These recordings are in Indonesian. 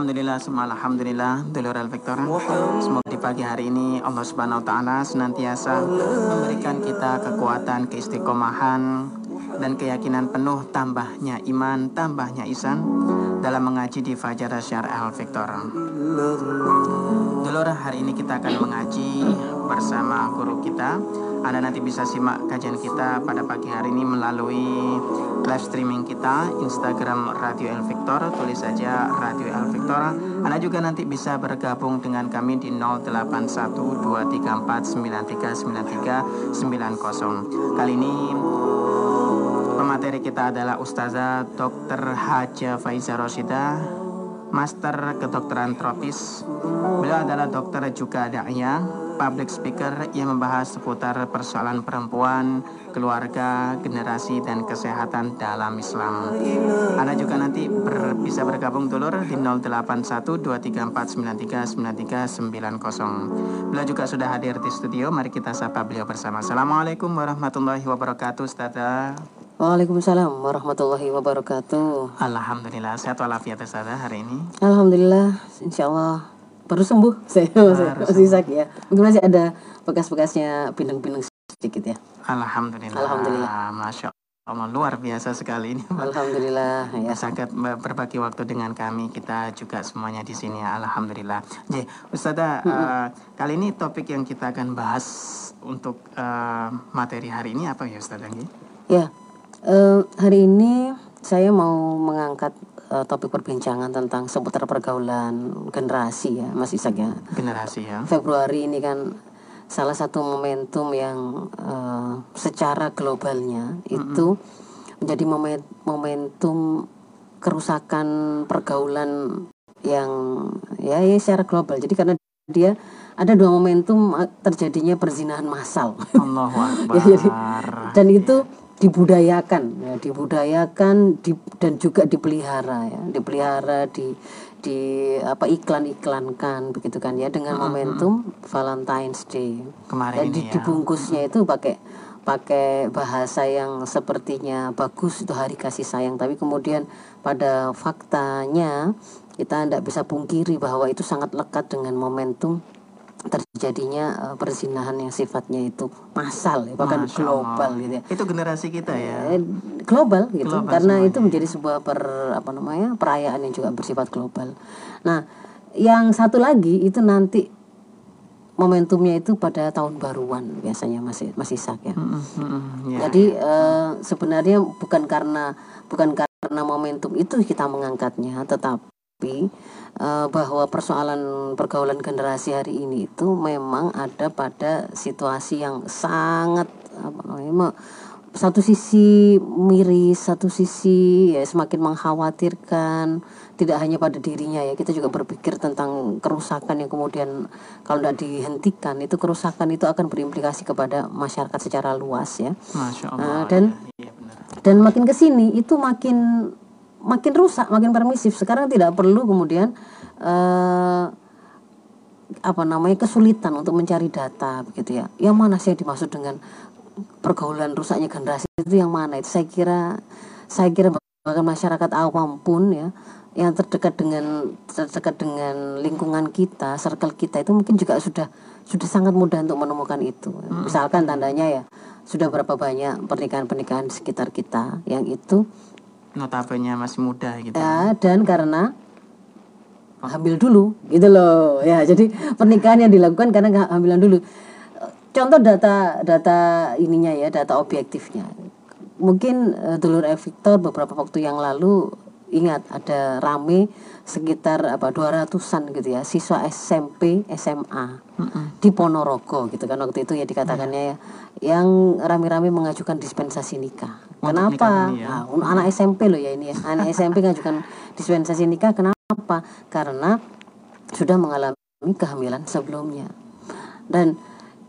Alhamdulillah, semua Alhamdulillah, dulur Al-Vektor. Semoga di pagi hari ini Allah Subhanahu Wa Taala senantiasa memberikan kita kekuatan, keistiqomahan, dan keyakinan penuh tambahnya iman, tambahnya isan dalam mengaji di Fajar Syar Al-Vektor. Dulur, hari ini kita akan mengaji bersama guru kita anda nanti bisa simak kajian kita pada pagi hari ini melalui live streaming kita Instagram Radio El Victor tulis saja Radio El Victor. Anda juga nanti bisa bergabung dengan kami di 081234939390 kali ini pemateri kita adalah Ustazah Dr. Haja Faiza Roshida Master Kedokteran Tropis. Beliau adalah dokter juga da'iyah public speaker yang membahas seputar persoalan perempuan, keluarga, generasi, dan kesehatan dalam Islam. Anda juga nanti ber, bisa bergabung dulur di 081234939390. Beliau juga sudah hadir di studio, mari kita sapa beliau bersama. Assalamualaikum warahmatullahi wabarakatuh, Ustazah. Waalaikumsalam warahmatullahi wabarakatuh. Alhamdulillah, sehat walafiat Ustazah hari ini. Alhamdulillah, insya Allah baru sembuh. Saya masih, sakit ya. Mungkin masih ada bekas-bekasnya pindeng-pindeng sedikit ya. Alhamdulillah. Alhamdulillah. Masya Allah luar biasa sekali ini Alhamdulillah ya. Sangat berbagi waktu dengan kami. Kita juga semuanya di sini Alhamdulillah. Jadi Ustazah -hmm. uh, kali ini topik yang kita akan bahas untuk uh, materi hari ini apa ya Ustazah Ya uh, hari ini saya mau mengangkat uh, topik perbincangan tentang seputar pergaulan generasi ya Mas Isak ya. Generasi ya. Februari ini kan salah satu momentum yang uh, secara globalnya mm -hmm. itu menjadi momentum kerusakan pergaulan yang ya, ya secara global. Jadi karena dia ada dua momentum eh, terjadinya perzinahan massal. Allah ya, jadi, dan itu dibudayakan ya dibudayakan di, dan juga dipelihara ya dipelihara di di apa iklan-iklankan begitu kan ya dengan uh -huh. momentum Valentine's Day kemarin Jadi ya. dibungkusnya itu pakai pakai bahasa yang sepertinya bagus itu hari kasih sayang tapi kemudian pada faktanya kita tidak bisa pungkiri bahwa itu sangat lekat dengan momentum terjadinya uh, perzinahan yang sifatnya itu massal ya, bahkan Masya global Allah. gitu ya. Itu generasi kita ya. Eh, global gitu global karena semuanya. itu menjadi sebuah per apa namanya perayaan yang juga bersifat global. Nah, yang satu lagi itu nanti momentumnya itu pada tahun baruan biasanya masih masih sak ya. Mm -hmm, yeah, Jadi. Uh, sebenarnya bukan karena bukan karena momentum itu kita mengangkatnya, tetapi uh, bahwa persoalan pergaulan generasi hari ini itu memang ada pada situasi yang sangat apa namanya satu sisi miris, satu sisi ya semakin mengkhawatirkan tidak hanya pada dirinya ya kita juga berpikir tentang kerusakan yang kemudian kalau tidak dihentikan itu kerusakan itu akan berimplikasi kepada masyarakat secara luas ya. Masya Allah. Uh, dan ya, dan makin ke sini itu makin makin rusak, makin permisif. Sekarang tidak perlu kemudian uh, apa namanya kesulitan untuk mencari data begitu ya. Yang mana sih yang dimaksud dengan pergaulan rusaknya generasi itu yang mana? Itu saya kira saya kira bahkan masyarakat awam pun ya yang terdekat dengan terdekat dengan lingkungan kita, circle kita itu mungkin juga sudah sudah sangat mudah untuk menemukan itu. Hmm. Misalkan tandanya ya sudah berapa banyak pernikahan-pernikahan di sekitar kita yang itu notabene masih muda gitu. Ya, dan karena hamil dulu gitu loh. Ya, jadi pernikahan yang dilakukan karena hamil dulu. Contoh data data ininya ya, data objektifnya. Mungkin uh, dulur Victor beberapa waktu yang lalu ingat ada rame sekitar apa 200-an gitu ya siswa SMP SMA mm -mm. di Ponorogo gitu kan waktu itu ya dikatakannya ya yang rame-rame mengajukan dispensasi nikah Kenapa? ya? Nah, anak SMP loh ya ini ya. Anak SMP ngajukan dispensasi nikah kenapa? Karena sudah mengalami kehamilan sebelumnya. Dan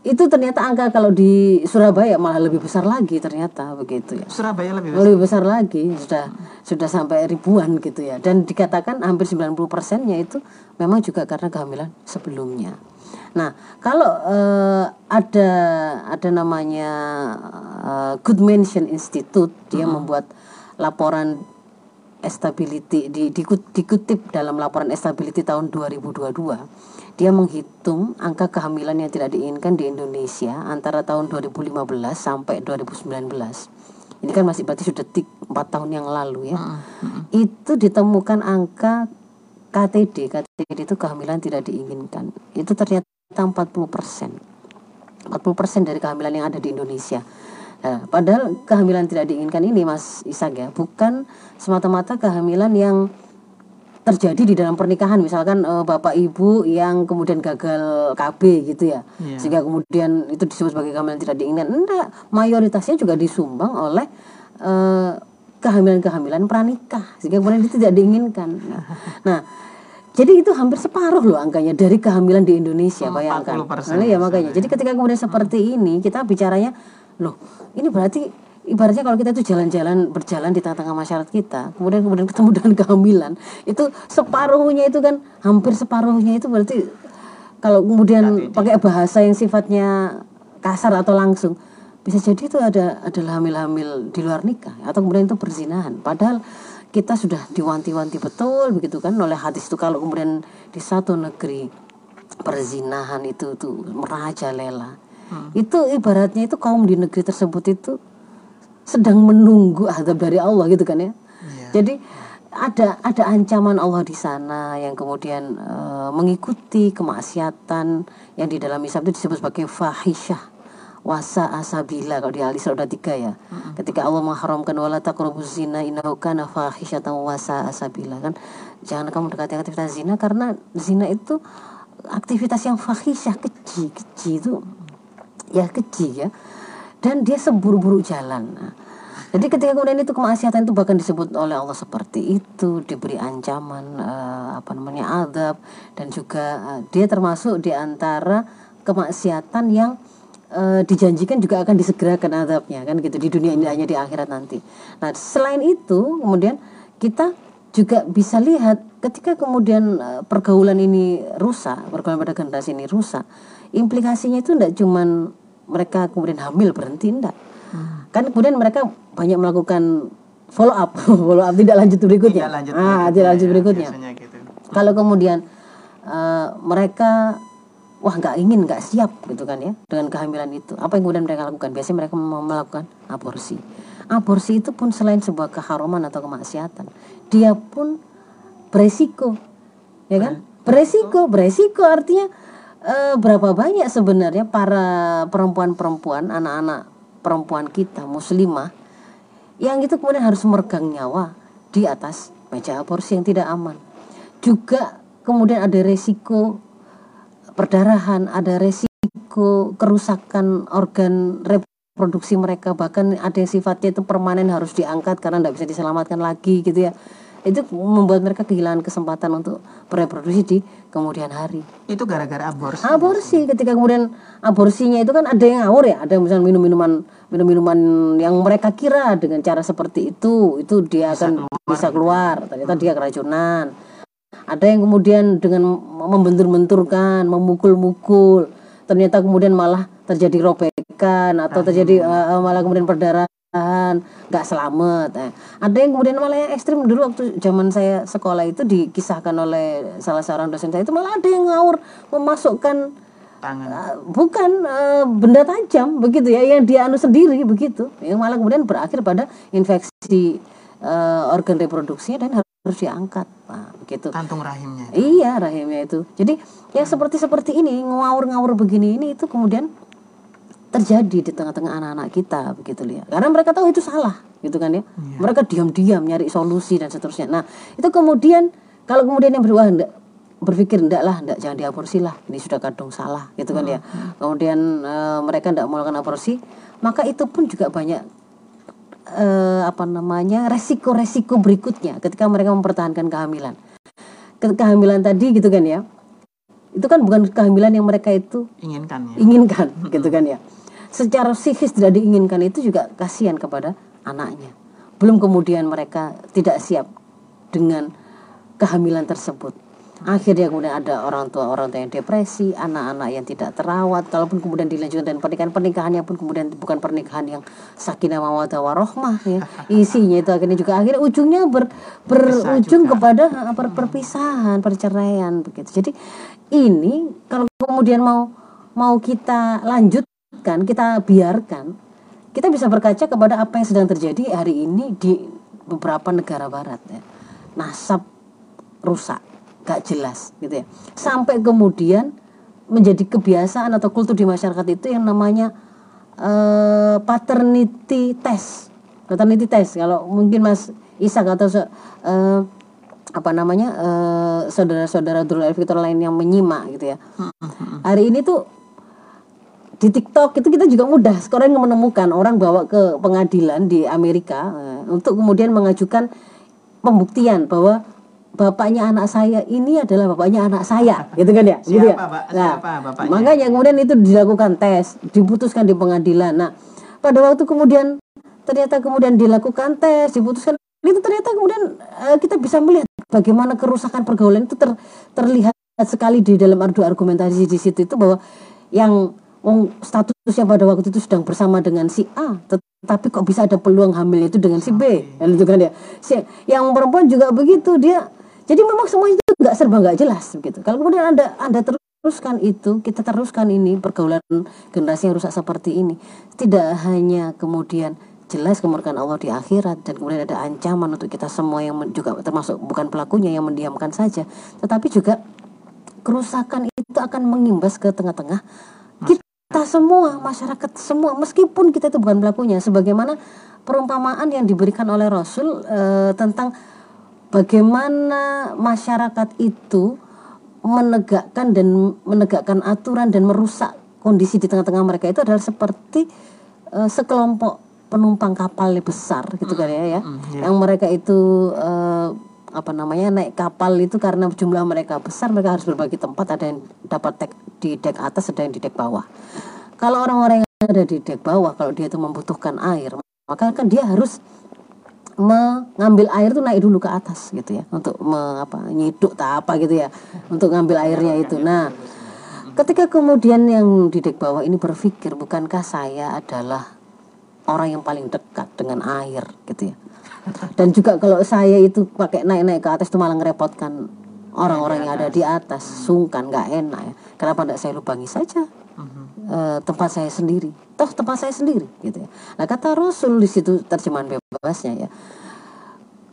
itu ternyata angka kalau di Surabaya malah lebih besar lagi ternyata begitu ya. Surabaya lebih besar. Lebih besar lagi, sudah hmm. sudah sampai ribuan gitu ya. Dan dikatakan hampir 90 persennya itu memang juga karena kehamilan sebelumnya. Nah, kalau uh, ada ada namanya uh, Good Mention Institute, dia -hmm. membuat laporan Stability di, dikut, dikutip dalam laporan Stability tahun 2022 dia menghitung angka kehamilan yang tidak diinginkan di Indonesia antara tahun 2015 sampai 2019 ini kan masih berarti sudah tik 4 tahun yang lalu ya. Itu ditemukan angka KTD KTD itu kehamilan tidak diinginkan. Itu ternyata 40 persen. 40 persen dari kehamilan yang ada di Indonesia. Nah, padahal kehamilan tidak diinginkan ini Mas Isak ya, bukan semata-mata kehamilan yang terjadi di dalam pernikahan. Misalkan e, bapak ibu yang kemudian gagal KB gitu ya. Iya. sehingga kemudian itu disebut sebagai kehamilan tidak diinginkan. Enggak mayoritasnya juga disumbang oleh eh, kehamilan-kehamilan pranikah. Sehingga kemudian itu tidak diinginkan. Nah jadi itu hampir separuh loh angkanya dari kehamilan di Indonesia Oh, bayangkan. 40% Nah, ya, makanya. Jadi ketika kemudian seperti ini kita bicaranya loh ini berarti ibaratnya kalau kita itu jalan-jalan berjalan di tengah-tengah masyarakat kita kemudian kemudian ketemu dengan kehamilan itu separuhnya itu kan hampir separuhnya itu berarti kalau kemudian pakai bahasa yang sifatnya kasar atau langsung bisa jadi itu ada adalah hamil-hamil di luar nikah atau kemudian itu berzinahan padahal kita sudah diwanti-wanti betul begitu kan oleh hadis itu kalau kemudian di satu negeri perzinahan itu tuh merajalela. Itu ibaratnya itu kaum di negeri tersebut itu sedang menunggu azab dari Allah gitu kan ya. Iya. jadi ada ada ancaman Allah di sana yang kemudian eh, mengikuti kemaksiatan yang di dalam Islam itu disebut sebagai fahisyah wasa asabila kalau di Al-Isra udah tiga ya. Ketika Allah mengharamkan wala taqrabuz zina innahu kana fahisyatan wasa asabila. Kan jangan kamu dekati aktivitas zina karena zina itu aktivitas yang fahisyah keji keji itu ya keji ya dan dia seburu-buru jalan jadi ketika kemudian itu kemaksiatan itu bahkan disebut oleh Allah seperti itu diberi ancaman eh, apa namanya adab dan juga eh, dia termasuk di antara kemaksiatan yang eh, dijanjikan juga akan disegerakan adabnya kan gitu di dunia ini hanya di akhirat nanti. Nah selain itu kemudian kita juga bisa lihat ketika kemudian pergaulan ini rusak pergaulan pada generasi ini rusak implikasinya itu tidak cuman mereka kemudian hamil berhenti enggak kan kemudian mereka banyak melakukan follow up. Follow up tidak lanjut berikutnya. Tidak lanjut ah berikutnya tidak lanjut ya, berikutnya. biasanya gitu. kalau kemudian eh, mereka wah nggak ingin nggak siap gitu kan ya dengan kehamilan itu. Apa yang kemudian mereka lakukan? Biasanya mereka melakukan aborsi. Aborsi itu pun selain sebuah keharuman atau kemaksiatan dia pun beresiko. Ya kan? Beresiko beresiko artinya eh, berapa banyak sebenarnya para perempuan-perempuan anak-anak perempuan kita muslimah yang itu kemudian harus meregang nyawa di atas meja aborsi yang tidak aman. Juga kemudian ada resiko perdarahan ada resiko kerusakan organ reproduksi mereka bahkan ada yang sifatnya itu permanen harus diangkat karena tidak bisa diselamatkan lagi gitu ya itu membuat mereka kehilangan kesempatan untuk bereproduksi di kemudian hari. Itu gara-gara aborsi. aborsi. Ketika kemudian aborsinya itu kan ada yang ngawur ya. Ada yang misalnya minum minuman minum minuman yang mereka kira dengan cara seperti itu itu dia akan bisa keluar. Ternyata dia keracunan. Ada yang kemudian dengan membentur-benturkan memukul-mukul. Ternyata kemudian malah terjadi robekan atau terjadi eh, malah kemudian perdarahan nggak selamat eh. ada yang kemudian malah yang ekstrim dulu waktu zaman saya sekolah itu dikisahkan oleh salah seorang dosen saya itu malah ada yang ngawur memasukkan Tangan. Uh, bukan uh, benda tajam begitu ya yang dia anu sendiri begitu yang malah kemudian berakhir pada infeksi uh, organ reproduksinya dan harus diangkat nah, begitu Kantung rahimnya. iya rahimnya itu jadi yang seperti seperti ini ngawur-ngawur begini ini itu kemudian terjadi di tengah-tengah anak-anak kita begitu ya karena mereka tahu itu salah gitu kan ya mereka diam-diam nyari solusi dan seterusnya. Nah itu kemudian kalau kemudian yang berubah enggak berpikir enggak lah enggak jangan diaborsi lah ini sudah kadung salah gitu kan ya kemudian eh, mereka enggak melakukan aborsi maka itu pun juga banyak eh, apa namanya resiko-resiko berikutnya ketika mereka mempertahankan kehamilan. Ke- kehamilan tadi gitu kan ya itu kan bukan kehamilan yang mereka itu Inginkan ya. inginkan gitu kan ya secara psikis tidak diinginkan itu juga kasihan kepada anaknya. Belum kemudian mereka tidak siap dengan kehamilan tersebut. Akhirnya kemudian ada orang tua orang tua yang depresi anak-anak yang tidak terawat kalaupun kemudian dilanjutkan dan pernikahan pernikahannya pun kemudian bukan pernikahan yang sakinah mawaddah warohmah ya. Isinya itu akhirnya juga akhirnya ujungnya ber, berujung kepada per, perpisahan perceraian begitu. Jadi ini kalau kemudian mau mau kita lanjutkan kita biarkan kita bisa berkaca kepada apa yang sedang terjadi hari ini di beberapa negara barat ya. Nasab rusak gak jelas gitu ya. Sampai kemudian menjadi kebiasaan atau kultur di masyarakat itu yang namanya uh, paternity test. Paternity test kalau mungkin Mas Isak atau uh, apa namanya uh, saudara-saudara Dulul Victor lain yang menyimak gitu ya. Hari ini tuh di TikTok itu kita juga mudah. Sekarang menemukan orang bawa ke pengadilan di Amerika uh, untuk kemudian mengajukan pembuktian bahwa bapaknya anak saya ini adalah bapaknya anak saya. Gitu kan ya? Siapa, gitu ya? Pak? nah, siapa bapaknya? makanya kemudian itu dilakukan tes diputuskan di pengadilan. Nah pada waktu kemudian ternyata kemudian dilakukan tes diputuskan itu ternyata kemudian uh, kita bisa melihat bagaimana kerusakan pergaulan itu ter, terlihat sekali di dalam ardu argumentasi di situ itu bahwa yang Wong statusnya pada waktu itu sedang bersama dengan si A, tetapi kok bisa ada peluang hamil itu dengan si B, dan itu kan ya. Si, yang perempuan juga begitu dia jadi memang semua itu nggak serba nggak jelas begitu. Kalau kemudian anda anda teruskan itu, kita teruskan ini pergaulan generasi yang rusak seperti ini, tidak hanya kemudian jelas kemurkaan Allah di akhirat dan kemudian ada ancaman untuk kita semua yang juga termasuk bukan pelakunya yang mendiamkan saja, tetapi juga kerusakan itu akan mengimbas ke tengah-tengah kita semua masyarakat semua meskipun kita itu bukan pelakunya sebagaimana perumpamaan yang diberikan oleh Rasul e, tentang bagaimana masyarakat itu menegakkan dan menegakkan aturan dan merusak kondisi di tengah-tengah mereka itu adalah seperti uh, sekelompok penumpang kapal besar gitu kan ya ya mm, yeah. yang mereka itu uh, apa namanya naik kapal itu karena jumlah mereka besar mereka harus berbagi tempat ada yang dapat dek, di dek atas ada yang di dek bawah. Kalau orang-orang yang ada di dek bawah kalau dia itu membutuhkan air maka kan dia harus mengambil air tuh naik dulu ke atas gitu ya. Untuk me, apa nyiduk tak apa gitu ya. Untuk ngambil airnya itu. Nah ketika kemudian yang di dek bawah ini berpikir bukankah saya adalah orang yang paling dekat dengan air gitu ya dan juga kalau saya itu pakai naik-naik ke atas itu malah ngerepotkan orang-orang yang ada di atas. Sungkan nggak enak ya. Kenapa tidak saya lubangi saja? Uh, tempat saya sendiri. Toh tempat saya sendiri gitu ya. Nah kata Rasul di situ terjemahan bebasnya ya.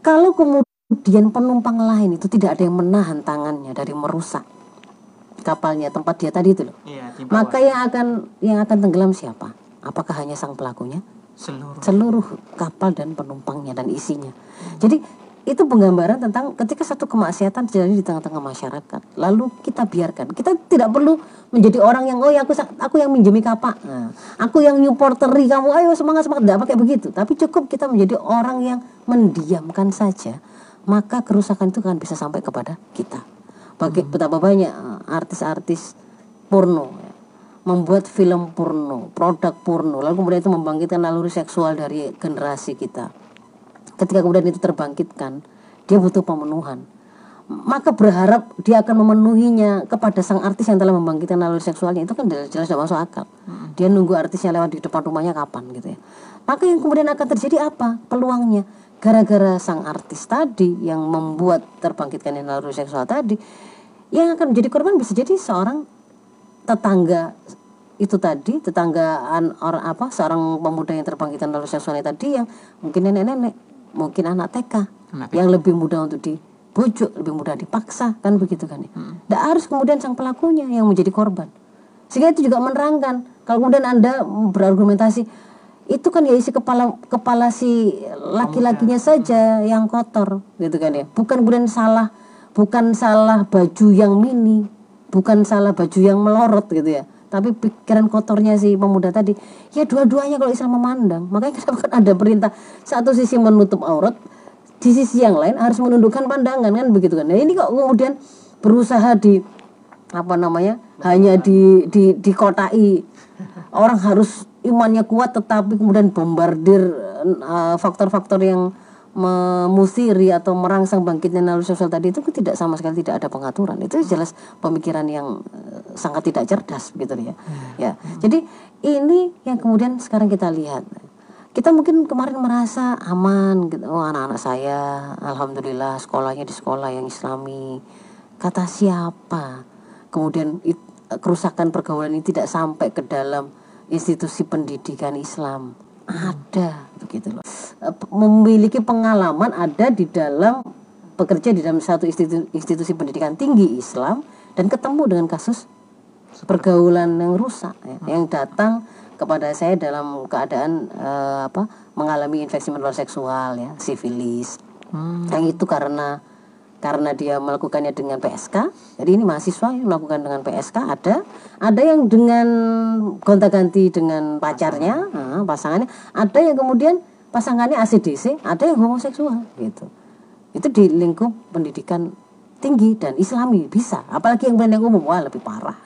Kalau kemudian penumpang lain itu tidak ada yang menahan tangannya dari merusak kapalnya tempat dia tadi itu loh. Iya, maka yang akan yang akan tenggelam siapa? Apakah hanya sang pelakunya seluruh. Seluruh kapal dan penumpangnya dan isinya. Jadi itu penggambaran tentang ketika satu kemaksiatan terjadi di tengah-tengah masyarakat. Lalu kita biarkan. Kita tidak perlu menjadi orang yang oh ya aku aku yang minjemi kapak nah, aku yang nyupporteri kamu. Ayo semangat semangat. Tidak pakai begitu. Tapi cukup kita menjadi orang yang mendiamkan saja maka kerusakan itu akan bisa sampai kepada kita. Bagi hmm. betapa banyak eh, artis-artis porno ya, membuat film porno, produk porno, lalu kemudian itu membangkitkan naluri seksual dari generasi kita. Ketika kemudian itu terbangkitkan, dia butuh pemenuhan. Maka berharap dia akan memenuhinya kepada sang artis yang telah membangkitkan naluri seksualnya itu kan jelas tidak masuk akal. Hmm. Dia nunggu artisnya lewat di depan rumahnya kapan gitu ya. Maka yang kemudian akan terjadi apa? Peluangnya gara-gara sang artis tadi yang membuat terbangkitkan naluri seksual tadi yang akan menjadi korban bisa jadi seorang tetangga itu tadi tetanggaan orang apa seorang pemuda yang terbangkitan lalu seksualnya tadi yang mungkin nenek-nenek mungkin anak TK anak yang lebih mudah untuk dibujuk lebih mudah dipaksa kan begitu kan ya? Hmm. harus kemudian sang pelakunya yang menjadi korban. Sehingga itu juga menerangkan kalau kemudian anda berargumentasi itu kan ya isi kepala kepala si laki-lakinya saja yang kotor gitu kan ya? Bukan kemudian salah bukan salah baju yang mini bukan salah baju yang melorot gitu ya. Tapi pikiran kotornya si pemuda tadi ya dua-duanya kalau Islam memandang. Makanya kenapa kan ada perintah satu sisi menutup aurat di sisi yang lain harus menundukkan pandangan kan begitu kan? Nah ini kok kemudian berusaha di apa namanya hanya di di dikotai. Orang harus imannya kuat tetapi kemudian bombardir eh, faktor-faktor uh, yang memusiri atau merangsang bangkitnya naluri seksual tadi itu tidak sama sekali tidak ada pengaturan. Itu jelas pemikiran yang uh, sangat tidak cerdas gitu ya hmm. ya. Jadi ini yang kemudian sekarang kita lihat. Kita mungkin kemarin merasa aman gitu. Oh anak-anak saya alhamdulillah sekolahnya di sekolah yang islami. Kata siapa? Kemudian it, kerusakan pergaulan ini tidak sampai ke dalam institusi pendidikan Islam. Ada begitu loh. eh, memiliki pengalaman ada di dalam bekerja di dalam satu institusi, institusi pendidikan tinggi Islam dan ketemu dengan kasus pergaulan yang rusak ya, yang datang kepada saya dalam keadaan uh, apa mengalami infeksi menular seksual ya sifilis. Hmm. yang itu karena karena dia melakukannya dengan PSK. Jadi ini mahasiswa yang melakukan dengan PSK ada, ada yang dengan gonta-ganti dengan pacarnya, nah, pasangannya, ada yang kemudian pasangannya ACDC, ada yang homoseksual gitu. Itu di lingkup pendidikan tinggi dan Islami bisa, apalagi yang pendidikan umum wah lebih parah,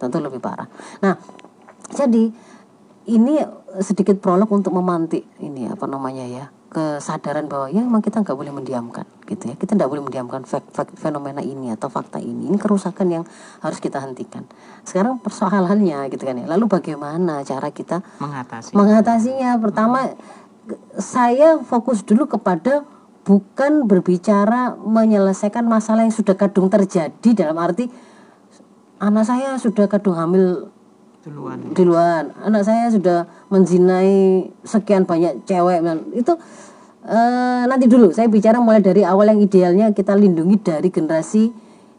tentu lebih parah. Nah, jadi ini sedikit prolog untuk memantik ini apa namanya ya kesadaran bahwa ya memang kita nggak boleh mendiamkan gitu ya. Kita nggak boleh mendiamkan fak, fak, fenomena ini atau fakta ini. Ini kerusakan yang harus kita hentikan. Sekarang persoalannya gitu kan ya lalu bagaimana cara kita mengatasi mengatasinya? Pertama saya fokus dulu kepada bukan berbicara menyelesaikan masalah yang sudah kadung terjadi dalam arti anak saya sudah kadung hamil duluan. duluan anak saya sudah menzinai sekian banyak cewek dan itu uh, nanti dulu saya bicara mulai dari awal yang idealnya kita lindungi dari generasi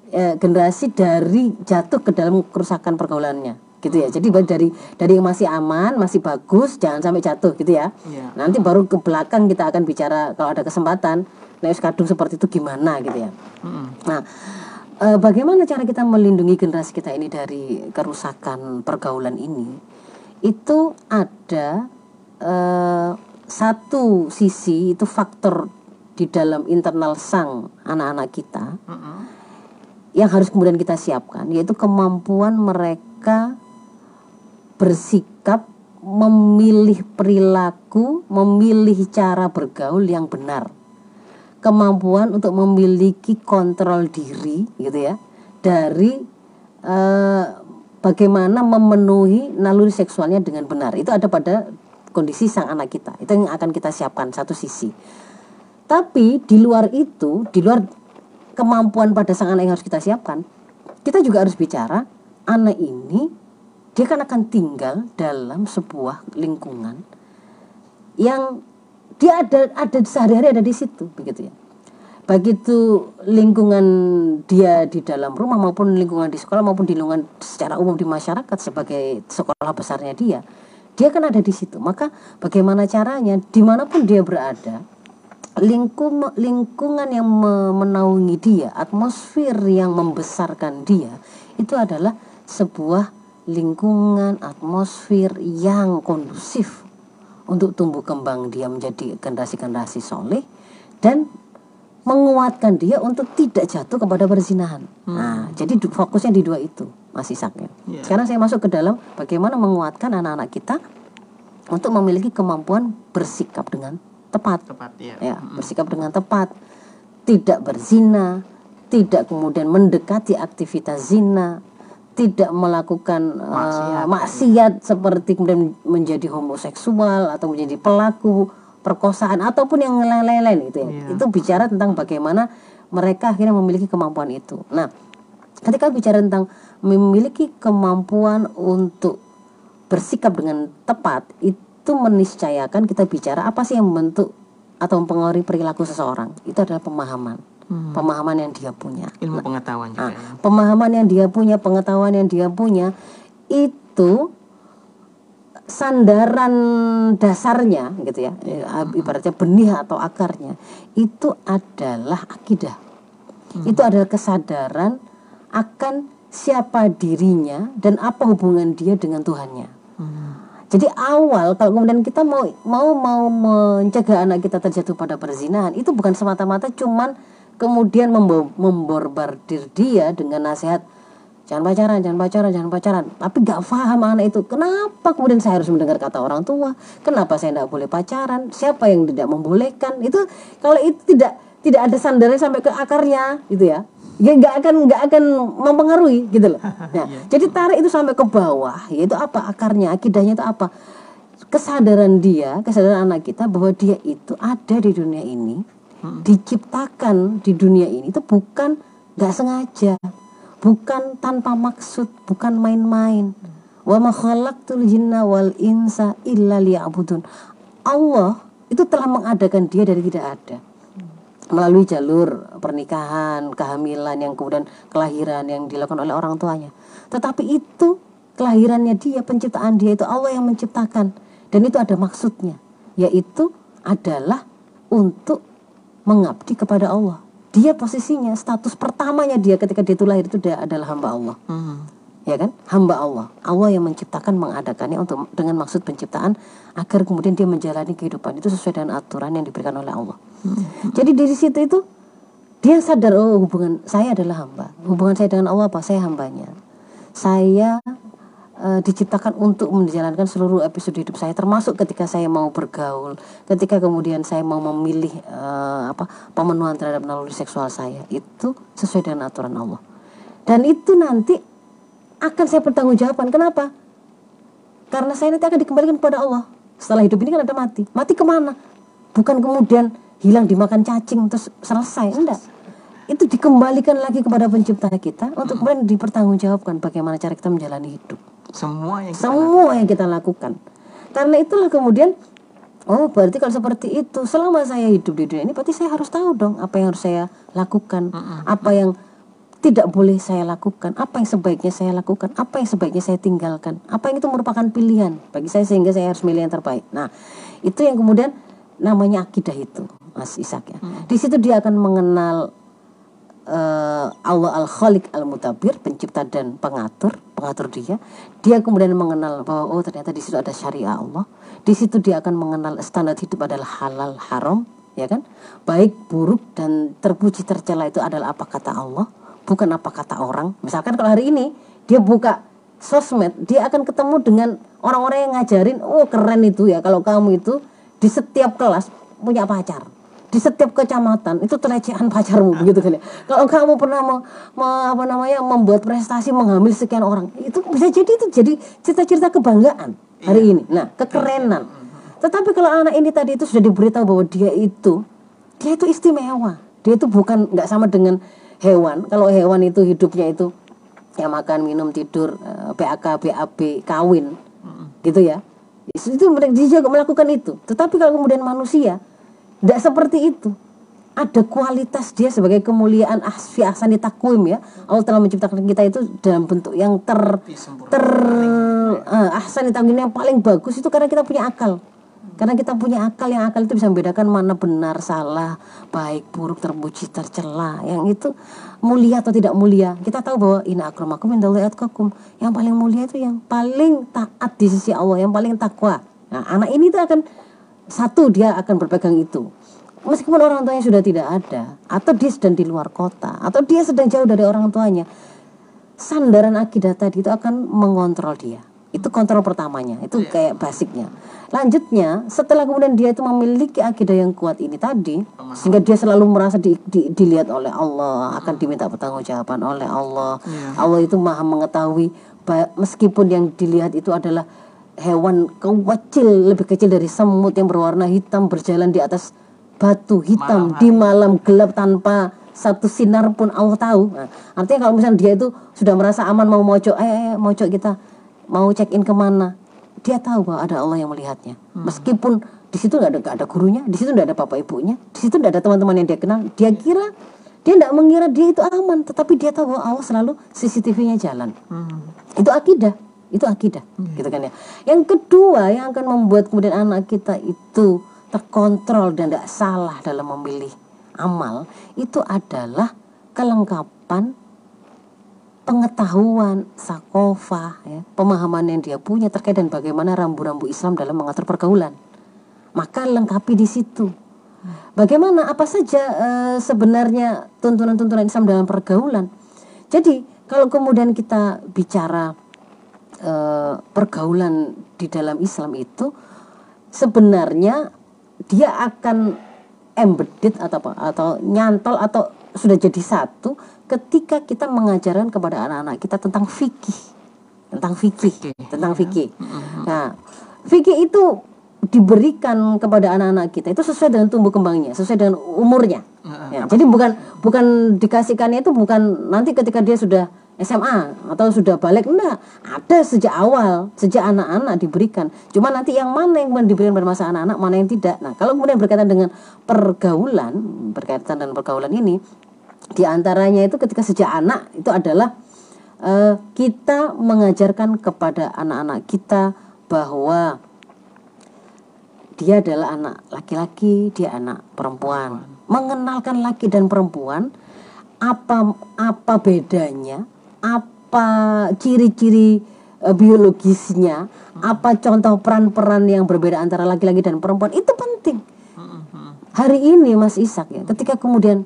uh, generasi dari jatuh ke dalam kerusakan pergaulannya gitu ya jadi dari dari yang masih aman masih bagus jangan sampai jatuh gitu ya yeah. nanti baru ke belakang kita akan bicara kalau ada kesempatan nah kadung seperti itu gimana gitu ya mm -hmm. nah uh, bagaimana cara kita melindungi generasi kita ini dari kerusakan pergaulan ini itu ada uh, satu sisi itu faktor di dalam internal sang anak-anak kita -uh. yang harus kemudian kita siapkan yaitu kemampuan mereka bersikap memilih perilaku memilih cara bergaul yang benar. Kemampuan untuk memiliki kontrol diri gitu ya dari uh, bagaimana memenuhi naluri seksualnya dengan benar. Itu ada pada kondisi sang anak kita. Itu yang akan kita siapkan satu sisi. Tapi di luar itu di luar kemampuan pada sang anak yang harus kita siapkan kita juga harus bicara anak ini dia kan akan tinggal dalam sebuah lingkungan yang dia ada ada sehari-hari ada di situ begitu ya. Begitu lingkungan dia di dalam rumah maupun lingkungan di sekolah maupun di lingkungan secara umum di masyarakat sebagai sekolah besarnya dia dia kan ada di situ. Maka bagaimana caranya? Di mana pun dia berada lingkung lingkungan yang menaungi dia atmosfer yang membesarkan dia itu adalah sebuah lingkungan atmosfer yang kondusif untuk tumbuh kembang dia menjadi generasi-generasi soleh dan menguatkan dia untuk tidak jatuh kepada perzinahan. Hmm. Nah, jadi fokusnya di dua itu, masih saknya. Yeah. Sekarang saya masuk ke dalam bagaimana menguatkan anak-anak kita untuk memiliki kemampuan bersikap dengan tepat. Tepat, ya. ya hmm. bersikap dengan tepat, tidak berzina, tidak kemudian mendekati aktivitas zina, tidak melakukan maksiat, uh, maksiat seperti kemudian menjadi homoseksual atau menjadi pelaku perkosaan ataupun yang lain-lain itu ya. Yeah. Itu bicara tentang bagaimana mereka akhirnya memiliki kemampuan itu. Nah, ketika bicara tentang memiliki kemampuan untuk bersikap dengan tepat itu meniscayakan kita bicara apa sih yang membentuk atau mempengaruhi perilaku seseorang. Itu adalah pemahaman hmm. pemahaman yang dia punya ilmu pengetahuan juga nah, ya. pemahaman yang dia punya pengetahuan yang dia punya itu sandaran dasarnya gitu ya hmm. ibaratnya benih atau akarnya itu adalah akidah hmm. itu adalah kesadaran akan siapa dirinya dan apa hubungan dia dengan Tuhannya. Hmm. Jadi awal kalau kemudian kita mau mau mau mencegah anak kita terjatuh pada perzinahan itu bukan semata-mata cuman kemudian memborbardir dia dengan nasihat jangan pacaran, jangan pacaran, jangan pacaran. Tapi gak paham anak itu. Kenapa kemudian saya harus mendengar kata orang tua? Kenapa saya tidak boleh pacaran? Siapa yang tidak membolehkan? Itu kalau itu tidak tidak ada sandarnya sampai ke akarnya, gitu ya. Ya nggak akan nggak akan mempengaruhi gitu loh. Nah, jadi tarik itu sampai ke bawah, yaitu apa akarnya, akidahnya itu apa? Kesadaran dia, kesadaran anak kita bahwa dia itu ada di dunia ini, diciptakan di dunia ini itu bukan nggak sengaja, bukan tanpa maksud, bukan main-main. Wa ma khalaqtul jinna wal insa illa liya'budun. Allah itu telah mengadakan dia dari tidak ada melalui jalur pernikahan, kehamilan yang kemudian kelahiran yang dilakukan oleh orang tuanya. Tetapi itu kelahirannya dia, penciptaan dia itu Allah yang menciptakan dan itu ada maksudnya, yaitu adalah untuk mengabdi kepada Allah. Dia posisinya status pertamanya dia ketika dia itu lahir itu dia adalah hamba Allah. Hmm. Ya kan? Hamba Allah. Allah yang menciptakan mengadakannya untuk dengan maksud penciptaan agar kemudian dia menjalani kehidupan itu sesuai dengan aturan yang diberikan oleh Allah. Hmm. jadi dari situ itu dia sadar oh hubungan saya adalah hamba. Hubungan saya dengan Allah apa? Saya hambanya. Saya uh, diciptakan untuk menjalankan seluruh episode hidup saya termasuk ketika saya mau bergaul ketika kemudian saya mau memilih uh, apa pemenuhan terhadap naluri seksual saya itu sesuai dengan aturan Allah dan itu nanti akan saya pertanggungjawabkan. Kenapa? Karena saya nanti akan dikembalikan kepada Allah. Setelah hidup ini kan ada mati. Mati ke mana? Bukan kemudian hilang dimakan cacing terus selesai. Enggak. Itu dikembalikan lagi kepada pencipta kita untuk kemudian dipertanggungjawabkan bagaimana cara kita menjalani hidup. Semua yang kita semua lakukan. yang kita lakukan. Karena itulah kemudian Oh, berarti kalau seperti itu, selama saya hidup di dunia ini, berarti saya harus tahu dong apa yang harus saya lakukan, apa yang tidak boleh saya lakukan, apa yang sebaiknya saya lakukan, apa yang sebaiknya saya tinggalkan, apa yang itu merupakan pilihan bagi saya sehingga saya harus milih yang terbaik. Nah, itu yang kemudian namanya akidah itu, Mas Ishak ya. Hmm. Di situ dia akan mengenal uh, Allah Al-Khaliq Al-Mutabir, pencipta dan pengatur, pengatur dia. Dia kemudian mengenal bahwa oh ternyata di situ ada syariah Allah. Di situ dia akan mengenal standar hidup adalah halal haram, ya kan? Baik, buruk dan terpuji tercela itu adalah apa kata Allah bukan apa kata orang. Misalkan kalau hari ini dia buka sosmed, dia akan ketemu dengan orang-orang yang ngajarin, oh keren itu ya kalau kamu itu di setiap kelas punya pacar. Di setiap kecamatan itu pelecehan pacarmu begitu kan ya. Kalau kamu pernah me, me, apa namanya membuat prestasi menghamil sekian orang, itu bisa jadi itu jadi cerita-cerita kebanggaan hari iya. ini. Nah, kekerenan. Tetapi kalau anak ini tadi itu sudah diberitahu bahwa dia itu dia itu istimewa. Dia itu bukan nggak sama dengan hewan kalau hewan itu hidupnya itu ya makan minum tidur PAK eh, BAB kawin gitu ya itu mereka juga melakukan itu tetapi kalau kemudian manusia tidak seperti itu ada kualitas dia sebagai kemuliaan asfi ahsani takwim ya Allah telah menciptakan kita itu dalam bentuk yang ter ter uh, ahsani takwim yang paling bagus itu karena kita punya akal karena kita punya akal yang akal itu bisa membedakan mana benar, salah, baik, buruk, terpuji, tercela. Yang itu mulia atau tidak mulia. Kita tahu bahwa ina akramakum indallahi atqakum. Yang paling mulia itu yang paling taat di sisi Allah, yang paling takwa. Nah, anak ini tuh akan satu dia akan berpegang itu. Meskipun orang tuanya sudah tidak ada, atau dia sedang di luar kota, atau dia sedang jauh dari orang tuanya, sandaran akidah tadi itu akan mengontrol dia itu kontrol pertamanya itu yeah. kayak basicnya lanjutnya setelah kemudian dia itu memiliki akidah yang kuat ini tadi sehingga dia selalu merasa di, di, dilihat oleh Allah akan diminta pertanggungjawaban oleh Allah yeah. Allah itu maha mengetahui meskipun yang dilihat itu adalah hewan kecil lebih kecil dari semut yang berwarna hitam berjalan di atas batu hitam malam di malam gelap tanpa satu sinar pun Allah tahu. Nah, artinya kalau misalnya dia itu sudah merasa aman mau mojok eh, eh mojok kita mau check in ke mana? Dia tahu bahwa ada Allah yang melihatnya. Hmm. meskipun di situ nggak ada gak ada gurunya di situ nggak ada bapak ibunya di situ nggak ada teman-teman yang dia kenal dia kira dia tidak mengira dia itu aman tetapi dia tahu bahwa Allah selalu CCTV-nya jalan. Hmm. itu akidah itu akidah hmm. gitu kan ya. Yang kedua yang akan membuat kemudian anak kita itu terkontrol dan tidak salah dalam memilih amal itu adalah kelengkapan pengetahuan sakofa ya, pemahaman yang dia punya terkait dan bagaimana rambu-rambu Islam dalam mengatur pergaulan. Maka lengkapi di situ. Bagaimana apa saja e, sebenarnya tuntunan-tuntunan Islam dalam pergaulan? Jadi kalau kemudian kita bicara eh, pergaulan di dalam Islam itu sebenarnya dia akan embedded atau apa atau nyantol atau sudah jadi satu ketika kita mengajarkan kepada anak-anak kita tentang fikih tentang fikih, tentang ya. fikih. Nah, fikih itu diberikan kepada anak-anak kita itu sesuai dengan tumbuh kembangnya, sesuai dengan umurnya. Ya, jadi bukan bukan dikasihkannya itu bukan nanti ketika dia sudah SMA atau sudah balik? Enggak. Ada sejak awal sejak anak-anak diberikan. Cuma nanti yang mana yang diberikan pada masa anak-anak mana yang tidak. Nah kalau kemudian berkaitan dengan pergaulan berkaitan dengan pergaulan ini di antaranya itu ketika sejak anak itu adalah eh, kita mengajarkan kepada anak-anak kita bahwa dia adalah anak laki-laki, dia anak perempuan. Mengenalkan laki dan perempuan apa apa bedanya, apa ciri-ciri eh, biologisnya, apa contoh peran-peran yang berbeda antara laki-laki dan perempuan itu penting. Hari ini Mas Ishak ya, ketika kemudian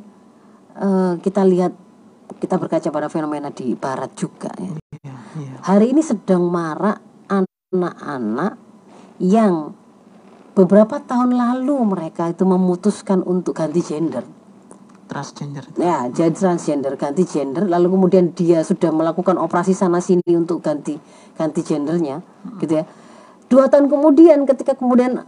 eh, kita lihat kita berkaca pada fenomena di barat juga ya. Iya, iya. Hari ini sedang marak anak-anak yang beberapa tahun lalu mereka itu memutuskan untuk ganti gender. Transgender. Ya, jadi transgender, ganti gender, lalu kemudian dia sudah melakukan operasi sana sini untuk ganti ganti gendernya, gitu ya. Dua tahun kemudian, ketika kemudian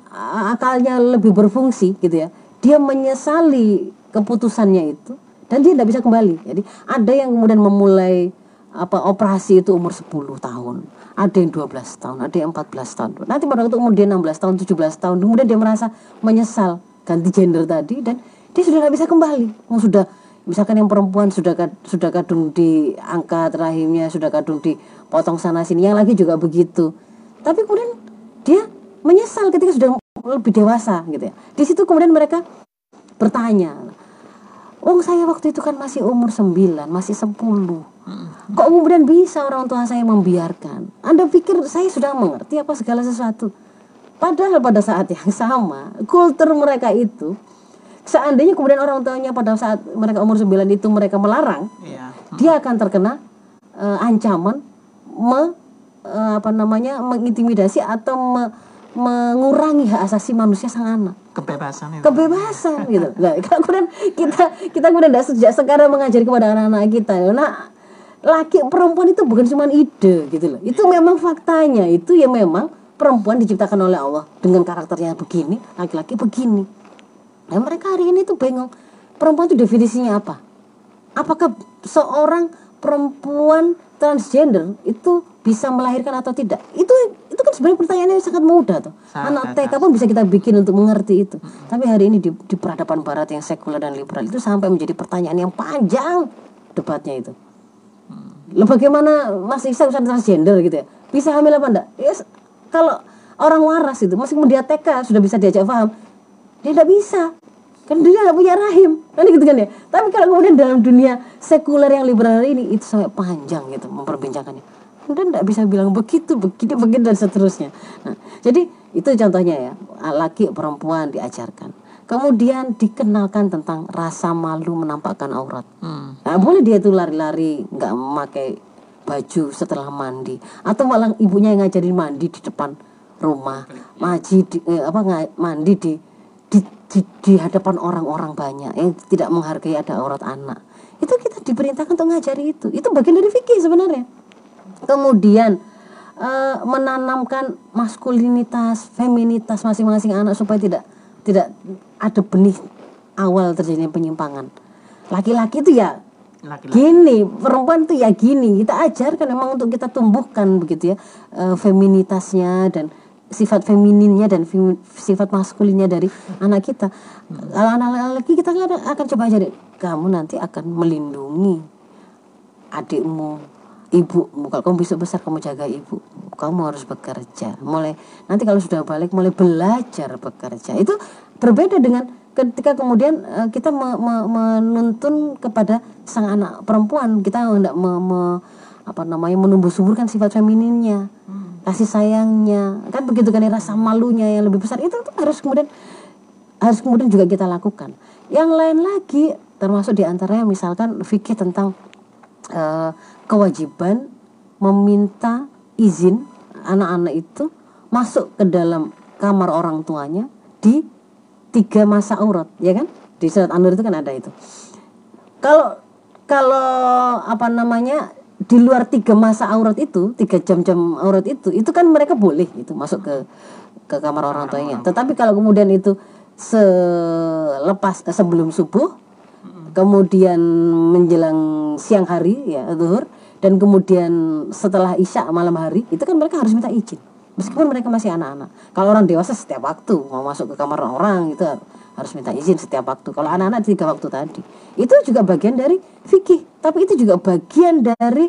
akalnya lebih berfungsi, gitu ya, dia menyesali keputusannya itu dan dia tidak bisa kembali. Jadi ada yang kemudian memulai apa operasi itu umur 10 tahun, ada yang 12 tahun, ada yang 14 tahun. Nanti pada waktu kemudian 16 tahun, 17 tahun, kemudian dia merasa menyesal ganti gender tadi dan dia sudah tidak bisa kembali. Oh, sudah misalkan yang perempuan sudah sudah kadung diangkat rahimnya, sudah kadung dipotong sana sini, yang lagi juga begitu. Tapi kemudian dia menyesal ketika sudah lebih dewasa gitu ya. Di situ kemudian mereka bertanya, Oh saya waktu itu kan masih umur 9, masih 10 Kok kemudian bisa orang tua saya membiarkan Anda pikir saya sudah mengerti apa segala sesuatu Padahal pada saat yang sama Kultur mereka itu Seandainya kemudian orang tuanya pada saat mereka umur 9 itu mereka melarang Iya. Dia akan terkena eh, ancaman me, eh, apa namanya mengintimidasi atau me- mengurangi hak asasi manusia sang anak Kebebasan itu. kebebasan gitu. Nah, kalau kemudian kita kita kemudian tidak sejak sekarang mengajari kepada anak-anak kita, nah laki perempuan itu bukan cuma ide gitu loh. Itu memang faktanya. Itu ya memang perempuan diciptakan oleh Allah dengan karakternya begini, laki-laki begini. Nah, mereka hari ini tuh bingung. Perempuan itu definisinya apa? Apakah seorang perempuan transgender itu bisa melahirkan atau tidak? Itu itu kan sebenarnya pertanyaan yang sangat mudah tuh. Sangat Anak TK pun bisa kita bikin untuk mengerti itu. Tapi hari ini di, di peradaban barat yang sekuler dan liberal itu sampai menjadi pertanyaan yang panjang debatnya itu. Lah bagaimana Mas Isa usaha transgender gitu ya? Bisa hamil apa enggak? Ya, s- kalau orang waras itu meskipun dia TK sudah bisa diajak paham, dia tidak bisa. Kan dia nggak punya rahim. Kan gitu kan ya. Tapi kalau kemudian dalam dunia sekuler yang liberal ini itu sampai panjang gitu memperbincangkannya. Dan tidak bisa bilang begitu, begini, begini dan seterusnya. Nah, jadi itu contohnya ya, laki perempuan diajarkan. Kemudian dikenalkan tentang rasa malu menampakkan aurat. Hmm. Nah, boleh dia tuh lari-lari nggak memakai baju setelah mandi atau malah ibunya yang ngajarin mandi di depan rumah, maji di, eh, apa mandi di di, di, di hadapan orang-orang banyak yang tidak menghargai ada aurat anak. Itu kita diperintahkan untuk ngajari itu. Itu bagian dari fikih sebenarnya. Kemudian eh, menanamkan maskulinitas, feminitas masing-masing anak supaya tidak tidak ada benih awal terjadinya penyimpangan. Laki-laki itu ya Laki-laki. gini, perempuan itu ya gini. Kita ajarkan memang untuk kita tumbuhkan begitu ya eh, feminitasnya dan sifat femininnya dan femi- sifat maskulinnya dari anak kita. Kalau anak laki kita kan akan coba ajarin kamu nanti akan melindungi adikmu ibumu. Kalau kamu besok besar kamu jaga ibu kamu harus bekerja. Mulai nanti kalau sudah balik mulai belajar bekerja. Itu berbeda dengan ketika kemudian eh, kita me- me- menuntun kepada sang anak perempuan. Kita hendak me- me- apa namanya menumbuh suburkan sifat femininnya kasih sayangnya. Kan begitu kan rasa malunya yang lebih besar. Itu harus kemudian harus kemudian juga kita lakukan. Yang lain lagi termasuk di antaranya misalkan fikih tentang uh, kewajiban meminta izin anak-anak itu masuk ke dalam kamar orang tuanya di tiga masa aurat ya kan? Di surat An-Nur itu kan ada itu. Kalau kalau apa namanya di luar tiga masa aurat itu tiga jam-jam aurat itu itu kan mereka boleh itu masuk ke ke kamar orang tuanya. Tetapi kalau kemudian itu selepas sebelum subuh kemudian menjelang siang hari ya zuhur dan kemudian setelah isya malam hari itu kan mereka harus minta izin. Meskipun mereka masih anak-anak. Kalau orang dewasa setiap waktu mau masuk ke kamar orang itu harus minta izin setiap waktu. Kalau anak-anak tiga waktu tadi. Itu juga bagian dari fikih. Tapi itu juga bagian dari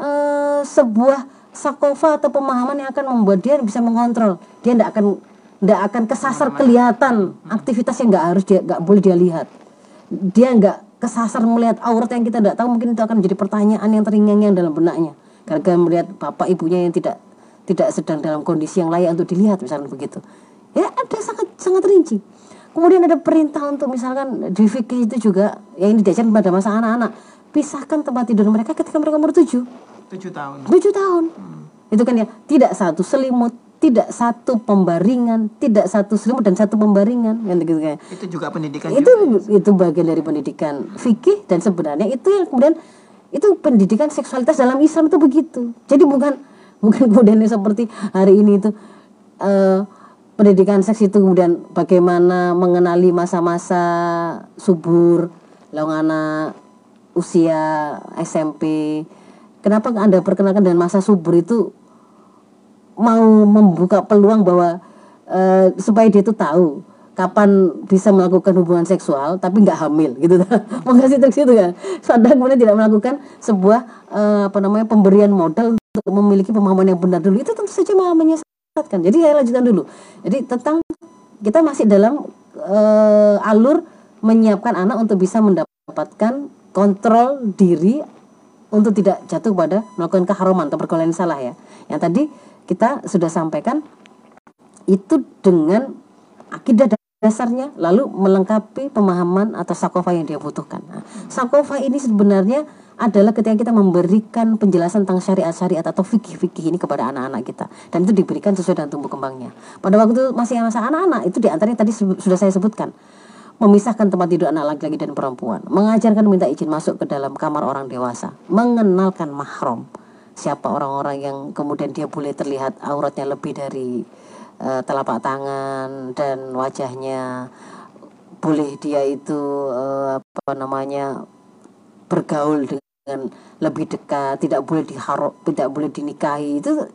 uh, sebuah sakofa atau pemahaman yang akan membuat dia bisa mengontrol. Dia tidak akan tidak akan kesasar kelihatan aktivitas yang nggak harus dia nggak boleh dia lihat. Dia nggak kesasar melihat aurat yang kita tidak tahu mungkin itu akan menjadi pertanyaan yang terngiang-ngiang dalam benaknya. Karena melihat bapak ibunya yang tidak tidak sedang dalam kondisi yang layak untuk dilihat misalnya begitu. Ya ada sangat sangat rinci kemudian ada perintah untuk misalkan di fikih itu juga yang ini diajarkan pada masa anak-anak pisahkan tempat tidur mereka ketika mereka umur tujuh tujuh tahun tujuh tahun hmm. itu kan ya tidak satu selimut tidak satu pembaringan, tidak satu selimut dan satu pembaringan kan gitu kayak. Itu juga pendidikan itu juga. itu bagian dari pendidikan fikih dan sebenarnya itu yang kemudian itu pendidikan seksualitas dalam Islam itu begitu. Jadi bukan bukan kemudian seperti hari ini itu uh, pendidikan seks itu kemudian bagaimana mengenali masa-masa subur, anak usia SMP. Kenapa Anda perkenalkan dengan masa subur itu mau membuka peluang bahwa uh, supaya dia tuh tahu kapan bisa melakukan hubungan seksual tapi nggak hamil gitu mengasih trik itu kan sadar kemudian tidak melakukan sebuah uh, apa namanya pemberian modal untuk memiliki pemahaman yang benar dulu. Itu tentu saja malah menyesatkan jadi saya lanjutkan dulu jadi tentang kita masih dalam uh, alur menyiapkan anak untuk bisa mendapatkan kontrol diri untuk tidak jatuh pada melakukan keharuman atau pergaulan salah ya yang tadi kita sudah sampaikan itu dengan akidah dasarnya lalu melengkapi pemahaman atau sakofa yang dia butuhkan. Nah, sakofa ini sebenarnya adalah ketika kita memberikan penjelasan tentang syariat-syariat atau fikih-fikih ini kepada anak-anak kita. Dan itu diberikan sesuai dengan tumbuh kembangnya. Pada waktu masih masa anak-anak itu di antaranya tadi sudah saya sebutkan. Memisahkan tempat tidur anak laki-laki dan perempuan, mengajarkan minta izin masuk ke dalam kamar orang dewasa, mengenalkan mahram, siapa orang-orang yang kemudian dia boleh terlihat auratnya lebih dari uh, telapak tangan dan wajahnya. Boleh dia itu uh, apa namanya bergaul dengan lebih dekat tidak boleh diharap tidak boleh dinikahi. Itu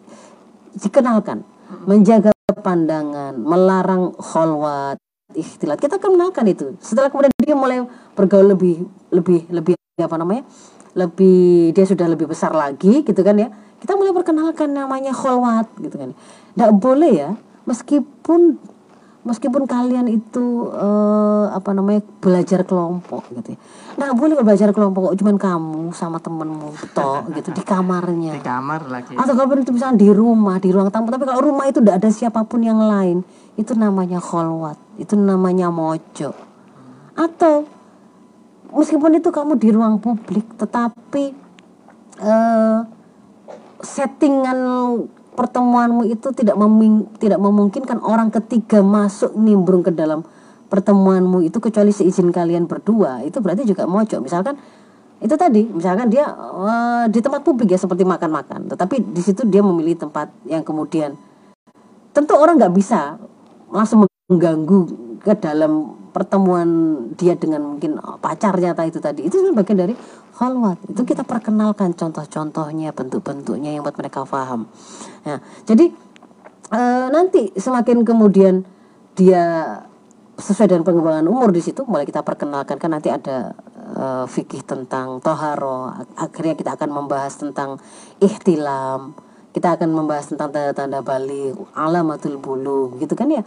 dikenalkan menjaga pandangan melarang kholwat ikhtilat. Kita kenalkan itu. Setelah kemudian dia mulai bergaul lebih lebih lebih apa namanya lebih dia sudah lebih besar lagi gitu kan ya. Kita mulai perkenalkan namanya kholwat gitu kan. Tidak boleh ya meskipun meskipun kalian itu uh, apa namanya belajar kelompok gitu ya. Nah boleh belajar kelompok kok cuman kamu sama temenmu toh gitu di kamarnya. Di kamar lagi. Atau kalau itu misalnya di rumah di ruang tamu tapi kalau rumah itu tidak ada siapa pun yang lain itu namanya kholwat itu namanya mojo atau meskipun itu kamu di ruang publik tetapi uh, settingan pertemuanmu itu tidak meming, tidak memungkinkan orang ketiga masuk nimbrung ke dalam pertemuanmu itu kecuali seizin kalian berdua. Itu berarti juga mojok. Misalkan itu tadi misalkan dia uh, di tempat publik ya seperti makan-makan. Tetapi di situ dia memilih tempat yang kemudian tentu orang nggak bisa langsung mengganggu ke dalam pertemuan dia dengan mungkin pacarnya tadi itu tadi. Itu bagian dari khalwat itu kita perkenalkan contoh-contohnya bentuk-bentuknya yang buat mereka paham nah jadi e, nanti semakin kemudian dia sesuai dengan pengembangan umur di situ mulai kita perkenalkan. Kan nanti ada e, fikih tentang toharo akhirnya kita akan membahas tentang ihtilam kita akan membahas tentang tanda-tanda balik alamatul bulu gitu kan ya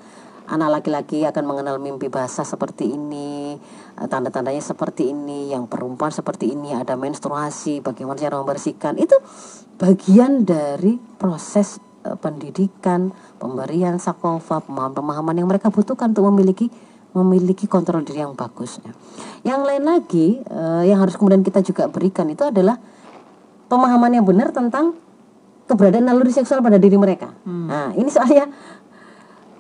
anak laki-laki akan mengenal mimpi basah seperti ini eh, tanda-tandanya seperti ini yang perempuan seperti ini ada menstruasi bagaimana cara membersihkan itu bagian dari proses uh, pendidikan pemberian sakofa pemahaman-pemahaman yang mereka butuhkan untuk memiliki memiliki kontrol diri yang bagus yang lain lagi uh, yang harus kemudian kita juga berikan itu adalah pemahaman yang benar tentang keberadaan naluri seksual pada diri mereka. Hmm. Nah, ini soalnya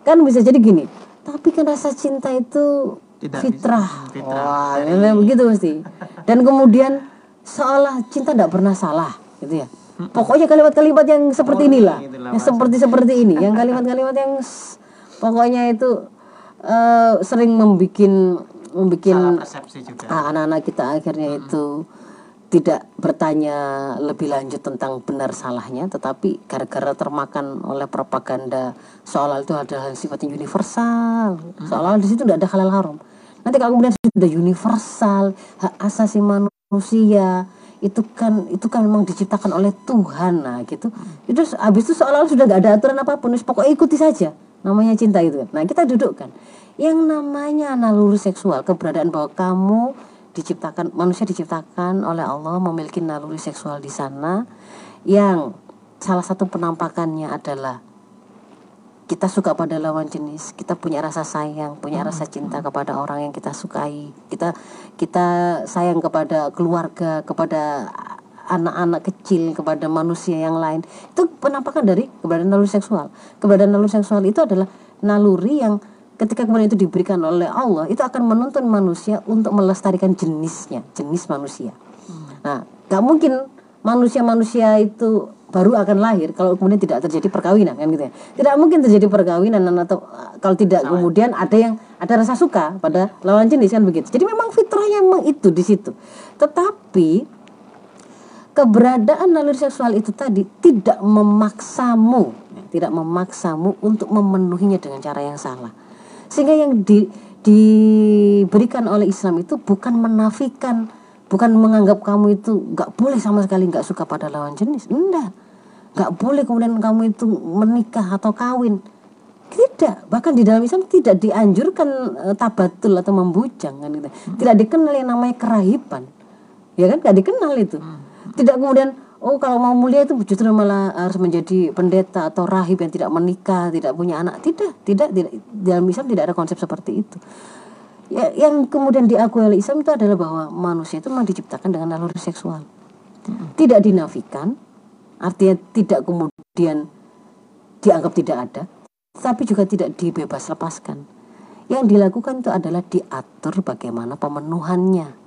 kan bisa jadi gini. Tapi kan rasa cinta itu Tidak fitrah. bisa. Fitrah. Wah, memang begitu mesti. Dan kemudian seolah cinta tidak pernah salah, gitu ya. Pokoknya kalimat-kalimat yang seperti Oh, inilah, itulah yang seperti seperti ini, yang kalimat-kalimat yang pokoknya itu eh, sering membikin membikin Salah persepsi juga. Ah, anak-anak kita akhirnya itu tidak bertanya lebih lanjut tentang benar salahnya tetapi gara-gara termakan oleh propaganda seolah itu adalah yang sifatnya universal. Seolah di situ tidak ada halal haram. Nanti kalau kemudian sudah universal hak asasi manusia itu kan itu kan memang diciptakan oleh Tuhan. Nah gitu. Itu habis itu seolah sudah nggak ada aturan apa pun pokoknya ikuti saja. Namanya cinta itu kan. nah kita dudukkan. Yang namanya naluri seksual keberadaan bahwa kamu diciptakan manusia diciptakan oleh Allah memiliki naluri seksual di sana yang salah satu penampakannya adalah kita suka pada lawan jenis, kita punya rasa sayang, punya rasa cinta kepada orang yang kita sukai, kita kita sayang kepada keluarga, kepada anak-anak kecil, kepada manusia yang lain. Itu penampakan dari keberadaan naluri seksual. Keberadaan naluri seksual itu adalah naluri yang ketika kemudian itu diberikan oleh Allah, itu akan menuntun manusia untuk melestarikan jenisnya, jenis manusia. Nah, nggak mungkin manusia-manusia itu baru akan lahir kalau kemudian tidak terjadi perkawinan kan gitu ya. Tidak mungkin terjadi perkawinan atau uh, kalau tidak kemudian ada yang ada rasa suka pada lawan jenis kan begitu. Jadi memang fitrahnya memang itu di situ. Tetapi keberadaan naluri seksual itu tadi tidak memaksamu, ya, tidak memaksamu untuk memenuhinya dengan cara yang salah. Sehingga yang di, diberikan oleh Islam itu bukan menafikan, bukan menganggap kamu itu nggak boleh sama sekali nggak suka pada lawan jenis, enggak, nggak boleh kemudian kamu itu menikah atau kawin, tidak. Bahkan di dalam Islam tidak dianjurkan eh, tabatul atau membujang kan gitu. Tidak dikenal yang namanya kerahiban, ya kan? Nggak dikenal itu. Tidak kemudian oh kalau mau mulia itu justru malah harus menjadi pendeta atau rahib yang tidak menikah, tidak punya anak. Tidak, tidak, tidak. Dalam Islam tidak ada konsep seperti itu. Ya, yang kemudian diakui oleh Islam itu adalah bahwa manusia itu memang diciptakan dengan naluri seksual. Tidak dinafikan, artinya tidak kemudian dianggap tidak ada, tapi juga tidak dibebas lepaskan. Yang dilakukan itu adalah diatur bagaimana pemenuhannya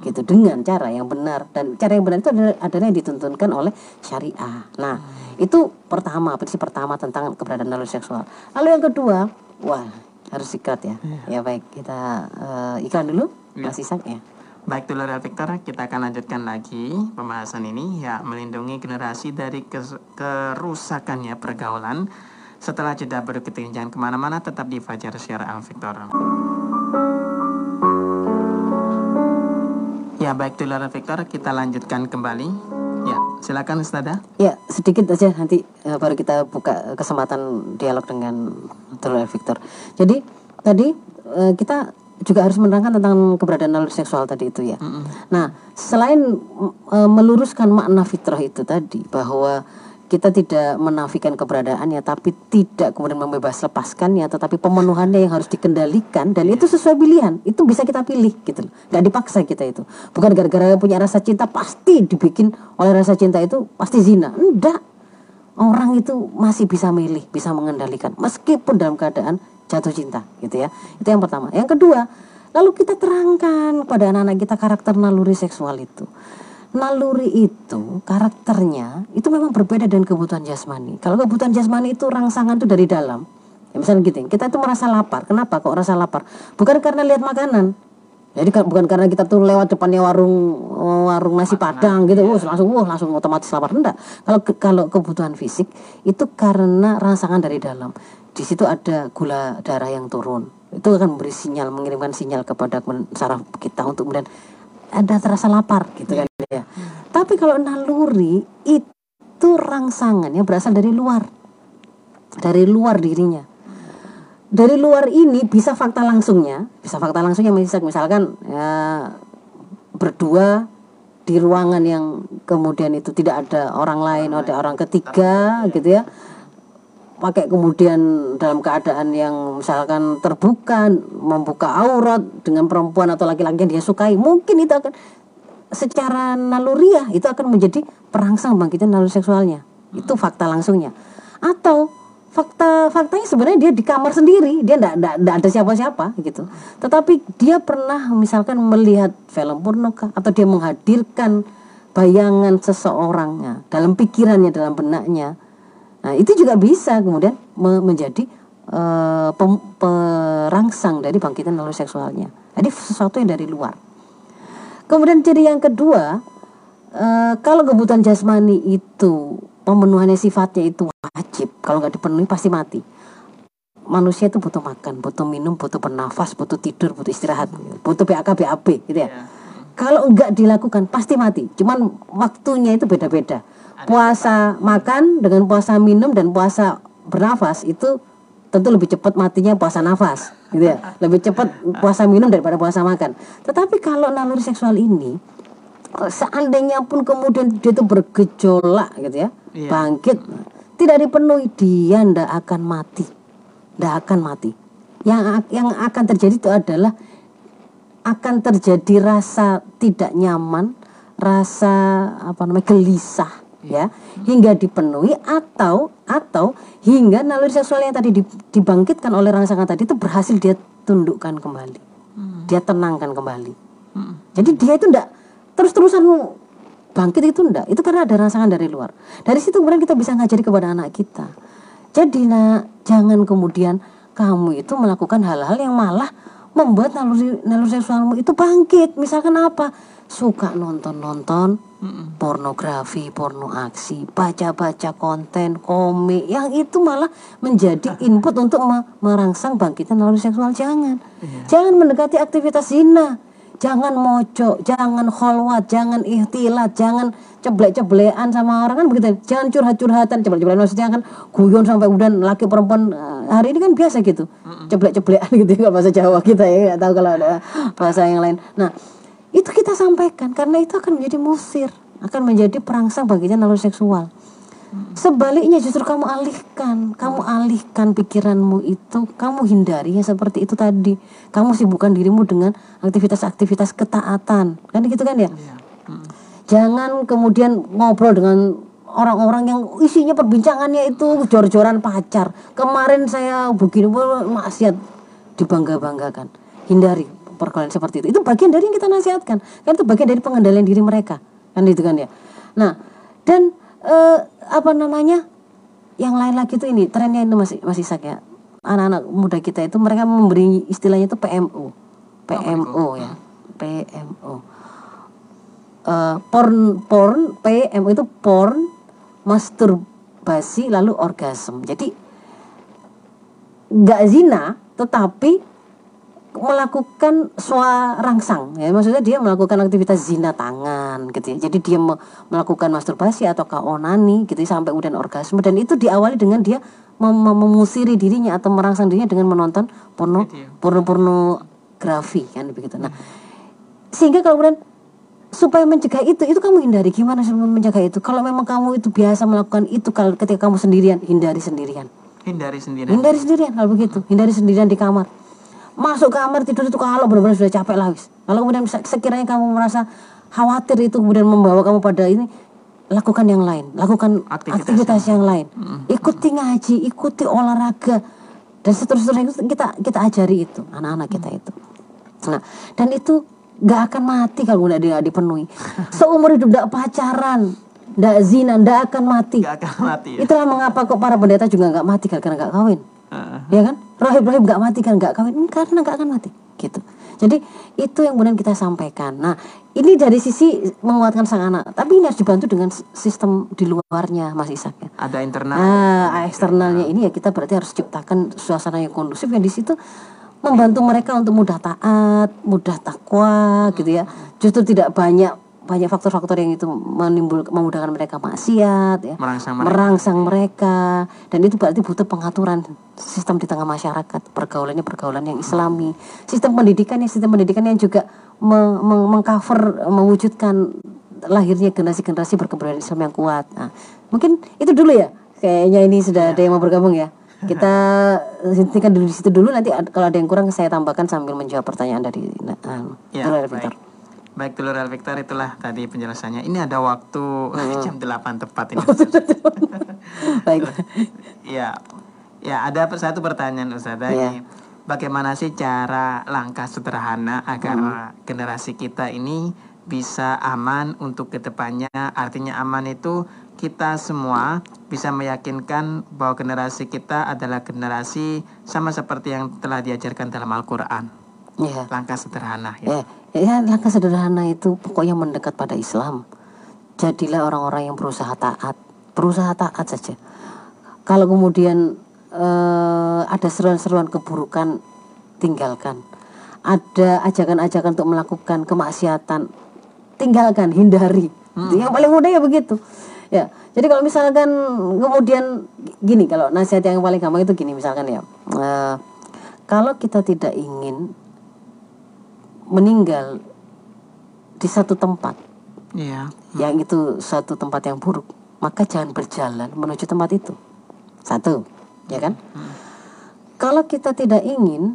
gitu dengan cara yang benar dan cara yang benar itu adalah, adalah yang dituntunkan oleh syariah. Nah, itu pertama, prinsip pertama tentang keberadaan naluri seksual. Lalu yang kedua, wah harus sikat ya. Ya baik, kita eh, iklan dulu, Mas Isak ya. Baik Tular Victor, kita akan lanjutkan lagi pembahasan ini ya melindungi generasi dari kerusakannya pergaulan. Setelah jeda berikut ini jangan ke mana-mana tetap di Fajar Siar Al Victor. Ya baik Tular Victor, kita lanjutkan kembali. Ya silakan Ustada. Ya, sedikit aja nanti eh, baru kita buka kesempatan dialog dengan Dr. Victor. Jadi tadi eh, kita juga harus menerangkan tentang keberadaan naluri seksual tadi itu ya. Nah, selain eh, meluruskan makna fitrah itu tadi bahwa kita tidak menafikan keberadaannya tapi tidak kemudian membebas lepaskannya tetapi pemenuhannya yang harus dikendalikan dan itu sesuai pilihan. Itu bisa kita pilih gitu loh. Nggak dipaksa kita itu. Bukan gara-gara punya rasa cinta pasti dibikin oleh rasa cinta itu pasti zina. Enggak orang itu masih bisa milih bisa mengendalikan meskipun dalam keadaan jatuh cinta gitu ya. Itu yang pertama. Yang kedua lalu kita terangkan pada anak-anak kita karakter naluri seksual itu naluri itu karakternya itu memang berbeda dengan kebutuhan jasmani. Kalau kebutuhan jasmani itu rangsangan itu dari dalam. Ya, misalnya gitu, kita itu merasa lapar. Kenapa kok rasa lapar? Bukan karena lihat makanan. Jadi kan- bukan karena kita tuh lewat depannya warung warung nasi padang gitu, wah langsung wah langsung otomatis lapar enggak. Kalau ke- kalau kebutuhan fisik itu karena rangsangan dari dalam. Di situ ada gula darah yang turun. Itu akan memberi sinyal, mengirimkan sinyal kepada saraf kita untuk kemudian ada terasa lapar gitu kan. Tapi kalau naluri itu rangsangannya berasal dari luar. Dari luar dirinya. Dari luar ini bisa fakta langsungnya, bisa fakta langsungnya misalkan ya, berdua di ruangan yang kemudian itu tidak ada orang lain, ada orang ketiga gitu ya pakai kemudian dalam keadaan yang misalkan terbuka membuka aurat dengan perempuan atau laki-laki yang dia sukai mungkin itu akan secara naluriah itu akan menjadi perangsang bangkitnya naluri seksualnya. Itu fakta langsungnya. Atau fakta faktanya sebenarnya dia di kamar sendiri, dia tidak ada siapa-siapa gitu. Tetapi dia pernah misalkan melihat film porno atau dia menghadirkan bayangan seseorangnya dalam pikirannya, dalam benaknya. Nah, itu juga bisa kemudian menjadi uh, perangsang dari bangkitan naluri seksualnya. Jadi sesuatu yang dari luar. Kemudian ciri yang kedua, uh, kalau kebutuhan jasmani itu pemenuhannya sifatnya itu wajib, kalau nggak dipenuhi pasti mati. Manusia itu butuh makan, butuh minum, butuh bernafas, butuh tidur, butuh istirahat, butuh BAK, BAB, gitu ya. Yeah. Kalau nggak dilakukan pasti mati. Cuman waktunya itu beda-beda. Puasa makan dengan puasa minum dan puasa bernafas itu tentu lebih cepat matinya puasa nafas gitu ya. Lebih cepat puasa minum daripada puasa makan. Tetapi kalau naluri seksual ini seandainya pun kemudian dia itu bergejolak gitu ya iya. bangkit tidak dipenuhi dia ndak akan mati. Ndak akan mati. Yang yang akan terjadi itu adalah akan terjadi rasa tidak nyaman rasa apa namanya gelisah ya hingga dipenuhi atau atau hingga naluri seksual yang tadi dibangkitkan oleh rangsangan tadi itu berhasil dia tundukkan kembali. Hmm. dia tenangkan kembali. Hmm. jadi dia itu ndak terus-terusan bangkit itu ndak. Itu karena ada rangsangan dari luar. Dari situ kemudian kita bisa ngajari kepada anak kita. Jadi nah jangan kemudian kamu itu melakukan hal-hal yang malah membuat naluri naluri seksualmu itu bangkit. Misalkan apa? Suka nonton-nonton pornografi, porno aksi, baca-baca konten, komik yang itu malah menjadi input untuk merangsang bangkitan naluri seksual jangan. Iya. Jangan mendekati aktivitas zina. Jangan mojok, jangan kholwat, jangan ikhtilat, jangan ceblek-ceblekan sama orang kan begitu. Jangan curhat-curhatan, ceblek-ceblekan maksudnya kan guyon sampai kemudian laki perempuan eh, hari ini kan biasa gitu. Ceblek-ceblekan gitu kalau bahasa Jawa kita ya, nggak tahu kalau ada bahasa yang lain. Nah, itu kita sampaikan karena itu akan menjadi musir akan menjadi perangsang baginya naluri seksual. Sebaliknya justru kamu alihkan kamu alihkan pikiranmu itu kamu hindari yang seperti itu tadi. Kamu sibukkan dirimu dengan aktivitas-aktivitas ketaatan. Kan gitu kan ya? Iya. jangan kemudian ngobrol dengan orang-orang yang isinya perbincangannya itu jor-joran pacar. Kemarin saya begini maksiat. Dibangga-banggakan. Hindari pergaulan seperti itu. Itu bagian dari yang kita nasihatkan. Kan itu bagian dari pengendalian diri mereka. Kan itu kan ya. Nah dan eh, apa namanya yang lain lagi itu ini trennya itu masih masih sak ya. Anak-anak muda kita itu mereka memberi istilahnya itu PMO PMO oh, ya. PMO uh, eh, porn porn PMO itu porn masturbasi lalu orgasme. Jadi nggak zina tetapi melakukan swa rangsang ya maksudnya dia melakukan aktivitas zina tangan gitu ya. Jadi dia me melakukan masturbasi atau kaonani gitu ya, sampai kemudian orgasme. Dan itu diawali dengan dia mem memusiri dirinya atau merangsang dirinya dengan menonton porno porno pornografi kan begitu. Nah sehingga kalau kemudian supaya mencegah itu itu kamu hindari. Gimana sih mencegah itu? Kalau memang kamu itu biasa melakukan itu kalau ketika kamu sendirian hindari sendirian. Hindari sendirian. Hindari sendirian kalau begitu. Hindari sendirian di kamar masuk kamar tidur itu kalau benar-benar sudah capek lah wis. Kalau kemudian sekiranya kamu merasa khawatir itu kemudian membawa kamu pada ini lakukan yang lain, lakukan aktivitas, aktivitas yang, lain. Hmm. Ikuti ngaji, ikuti olahraga dan seterusnya itu kita kita ajari itu anak-anak kita itu. Nah, dan itu nggak akan mati kalau nggak dia dipenuhi. Seumur hidup tidak pacaran, tidak zina, tidak akan mati. Gak akan mati. Ya? Itulah mengapa kok para pendeta juga nggak mati karena nggak kawin uh. ya kan rahib-rahib nggak mati kan nggak kawin? Karena nggak akan mati gitu. Jadi itu yang kemudian kita sampaikan. Nah ini dari sisi menguatkan sang anak tapi ini harus dibantu dengan sistem di luarnya Mas Isak ya. Ada internal. Nah eksternalnya ini ya kita berarti harus ciptakan suasana yang kondusif yang di situ membantu mereka untuk mudah taat, mudah takwa gitu ya. Justru tidak banyak banyak faktor-faktor yang itu menimbul memudahkan mereka maksiat ya. Merangsang mereka. merangsang mereka. Dan itu berarti butuh pengaturan sistem di tengah masyarakat pergaulannya pergaulan yang islami. Sistem pendidikan ya sistem pendidikan yang juga mengcover mewujudkan lahirnya generasi-generasi berkebudayaan Islam yang kuat. Nah, mungkin itu dulu ya. Kayaknya ini sudah ya. ada yang mau bergabung ya. Kita hentikan dulu di situ dulu. Nanti kalau ada yang kurang saya tambahkan sambil menjawab pertanyaan dari nah, ya, Victor. Baik Telur El Victor itulah tadi penjelasannya. Ini ada waktu jam 8 tepat ini. Baik. Ya, ya ada satu pertanyaan Ustaz. Iya. Bagaimana sih cara langkah sederhana agar Hmm. generasi kita ini bisa aman untuk ke depannya? Artinya aman itu kita semua bisa meyakinkan bahwa generasi kita adalah generasi sama seperti yang telah diajarkan dalam Al-Quran. Ya. Langkah sederhana ya. Ya, ya langkah sederhana itu pokoknya mendekat pada Islam. Jadilah orang-orang yang berusaha taat, berusaha taat saja. Kalau kemudian eh, ada seruan-seruan keburukan, tinggalkan. Ada ajakan-ajakan untuk melakukan kemaksiatan, tinggalkan, hindari. Itu Yang paling mudah ya begitu. Ya, jadi kalau misalkan kemudian gini, kalau nasihat yang paling gampang itu gini misalkan ya, eh, kalau kita tidak ingin meninggal di satu tempat. Iya. yang itu suatu tempat yang buruk. Maka jangan berjalan menuju tempat itu. Satu ya kan? Kalau kita tidak ingin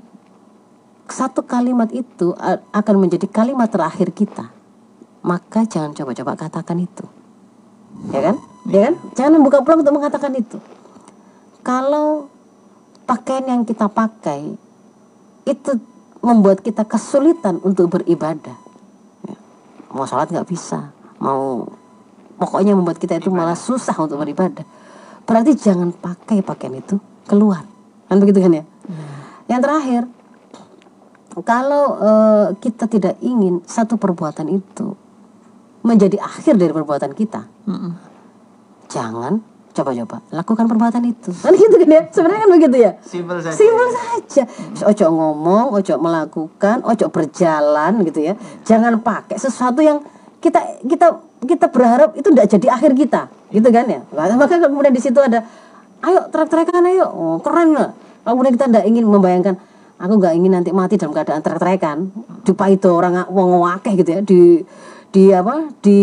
satu kalimat itu akan menjadi kalimat terakhir kita. Maka jangan coba-coba katakan itu. Ya kan? Ya kan? Jangan buka peluang untuk mengatakan itu. Kalau pakaian yang kita pakai itu membuat kita kesulitan untuk beribadah. Ya. mau sholat nggak bisa. Mau pokoknya membuat kita itu malah susah untuk beribadah. Berarti jangan pakai pakaian itu keluar. Kan begitu kan ya? Yang terakhir kalau eh, kita tidak ingin satu perbuatan itu menjadi akhir dari perbuatan kita jangan coba-coba lakukan perbuatan itu kan gitu kan ya sebenarnya kan begitu ya Simpel saja. Simpel saja. Ojo ngomong, ojo melakukan, ojo berjalan gitu ya. Jangan pakai sesuatu yang kita kita kita berharap itu tidak jadi akhir kita, gitu kan ya. Maka kemudian di situ ada, ayo trek-trekan ayo, oh, keren lah. Kemudian kita tidak ingin membayangkan, aku nggak ingin nanti mati dalam keadaan trek-trekan, dupa itu orang wong wakeh gitu ya di di apa di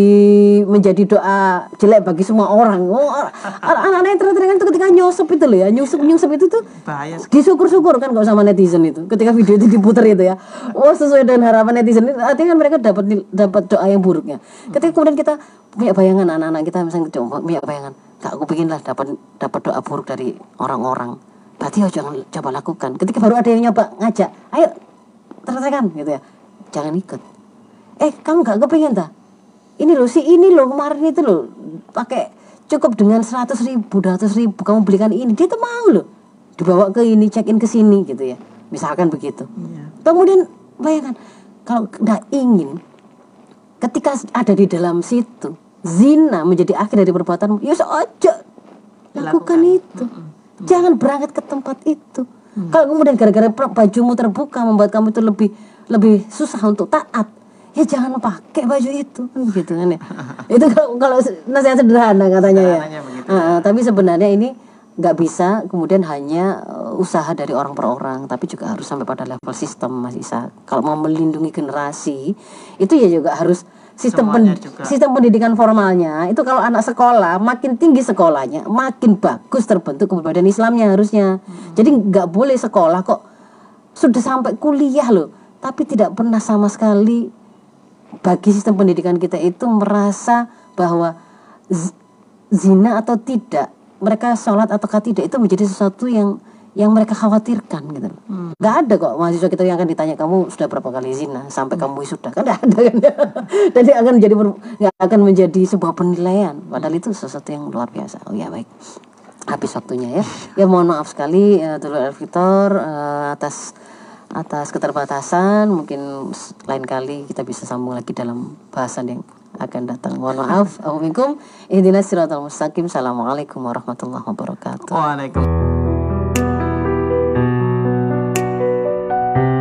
menjadi doa jelek bagi semua orang. Oh, anak-anak yang trek-trekan itu ketika nyusup itu loh ya, nyusup nyusup itu tuh Bahaya disyukur-syukur kan kalau sama netizen itu ketika video itu diputar itu ya. Oh sesuai dengan harapan netizen itu artinya kan mereka dapat dapat doa yang buruknya. Ketika kemudian kita punya bayangan anak-anak kita misalnya coba punya bayangan kak aku pengen lah dapat dapat doa buruk dari orang-orang. Berarti oh jangan coba lakukan. Ketika baru ada yang nyoba ngajak ayo tertekan gitu ya. Jangan ikut eh kamu gak kepingin tak ini loh si ini loh kemarin itu loh pakai cukup dengan seratus ribu, ratus ribu kamu belikan ini. Dia tuh mau loh dibawa ke ini check in ke sini gitu ya. Misalkan begitu. Kemudian bayangkan kalau nggak ingin ketika ada di dalam situ zina menjadi akhir dari perbuatan ya ojo lakukan itu. Jangan berangkat ke tempat itu. Kalau kemudian gara-gara bajumu terbuka membuat kamu itu lebih lebih susah untuk taat ya jangan pakai baju itu. Gitu kan ya. Itu kalau kalau nasihat sederhana katanya ya. Begitu. Ah, tapi sebenarnya ini nggak bisa kemudian hanya uh, usaha dari orang per orang tapi juga harus sampai pada level sistem Mas Isa. Kalau mau melindungi generasi itu ya juga harus sistem Semuanya pen- juga. sistem pendidikan formalnya. Itu kalau anak sekolah makin tinggi sekolahnya makin bagus terbentuk kepribadian Islamnya harusnya. Jadi nggak boleh sekolah kok sudah sampai kuliah loh tapi tidak pernah sama sekali bagi sistem pendidikan kita itu merasa bahwa zina atau tidak mereka sholat ataukah tidak itu menjadi sesuatu yang yang mereka khawatirkan gitu loh. nggak ada kok mahasiswa kita yang akan ditanya kamu sudah berapa kali zina? Sampai kamu sudah? Kan nggak ada kan? Dan dia akan menjadi nggak akan menjadi sebuah penilaian. Padahal itu sesuatu yang luar biasa. Oh ya baik. Habis waktunya ya. Ya mohon maaf sekali ya Dulur Elvitor eh, atas atas keterbatasan mungkin lain kali kita bisa sambung lagi dalam bahasan yang akan datang. Mohon maaf Assalamualaikum. Mustaqim. Assalamualaikum warahmatullahi wabarakatuh. Waalaikumsalam.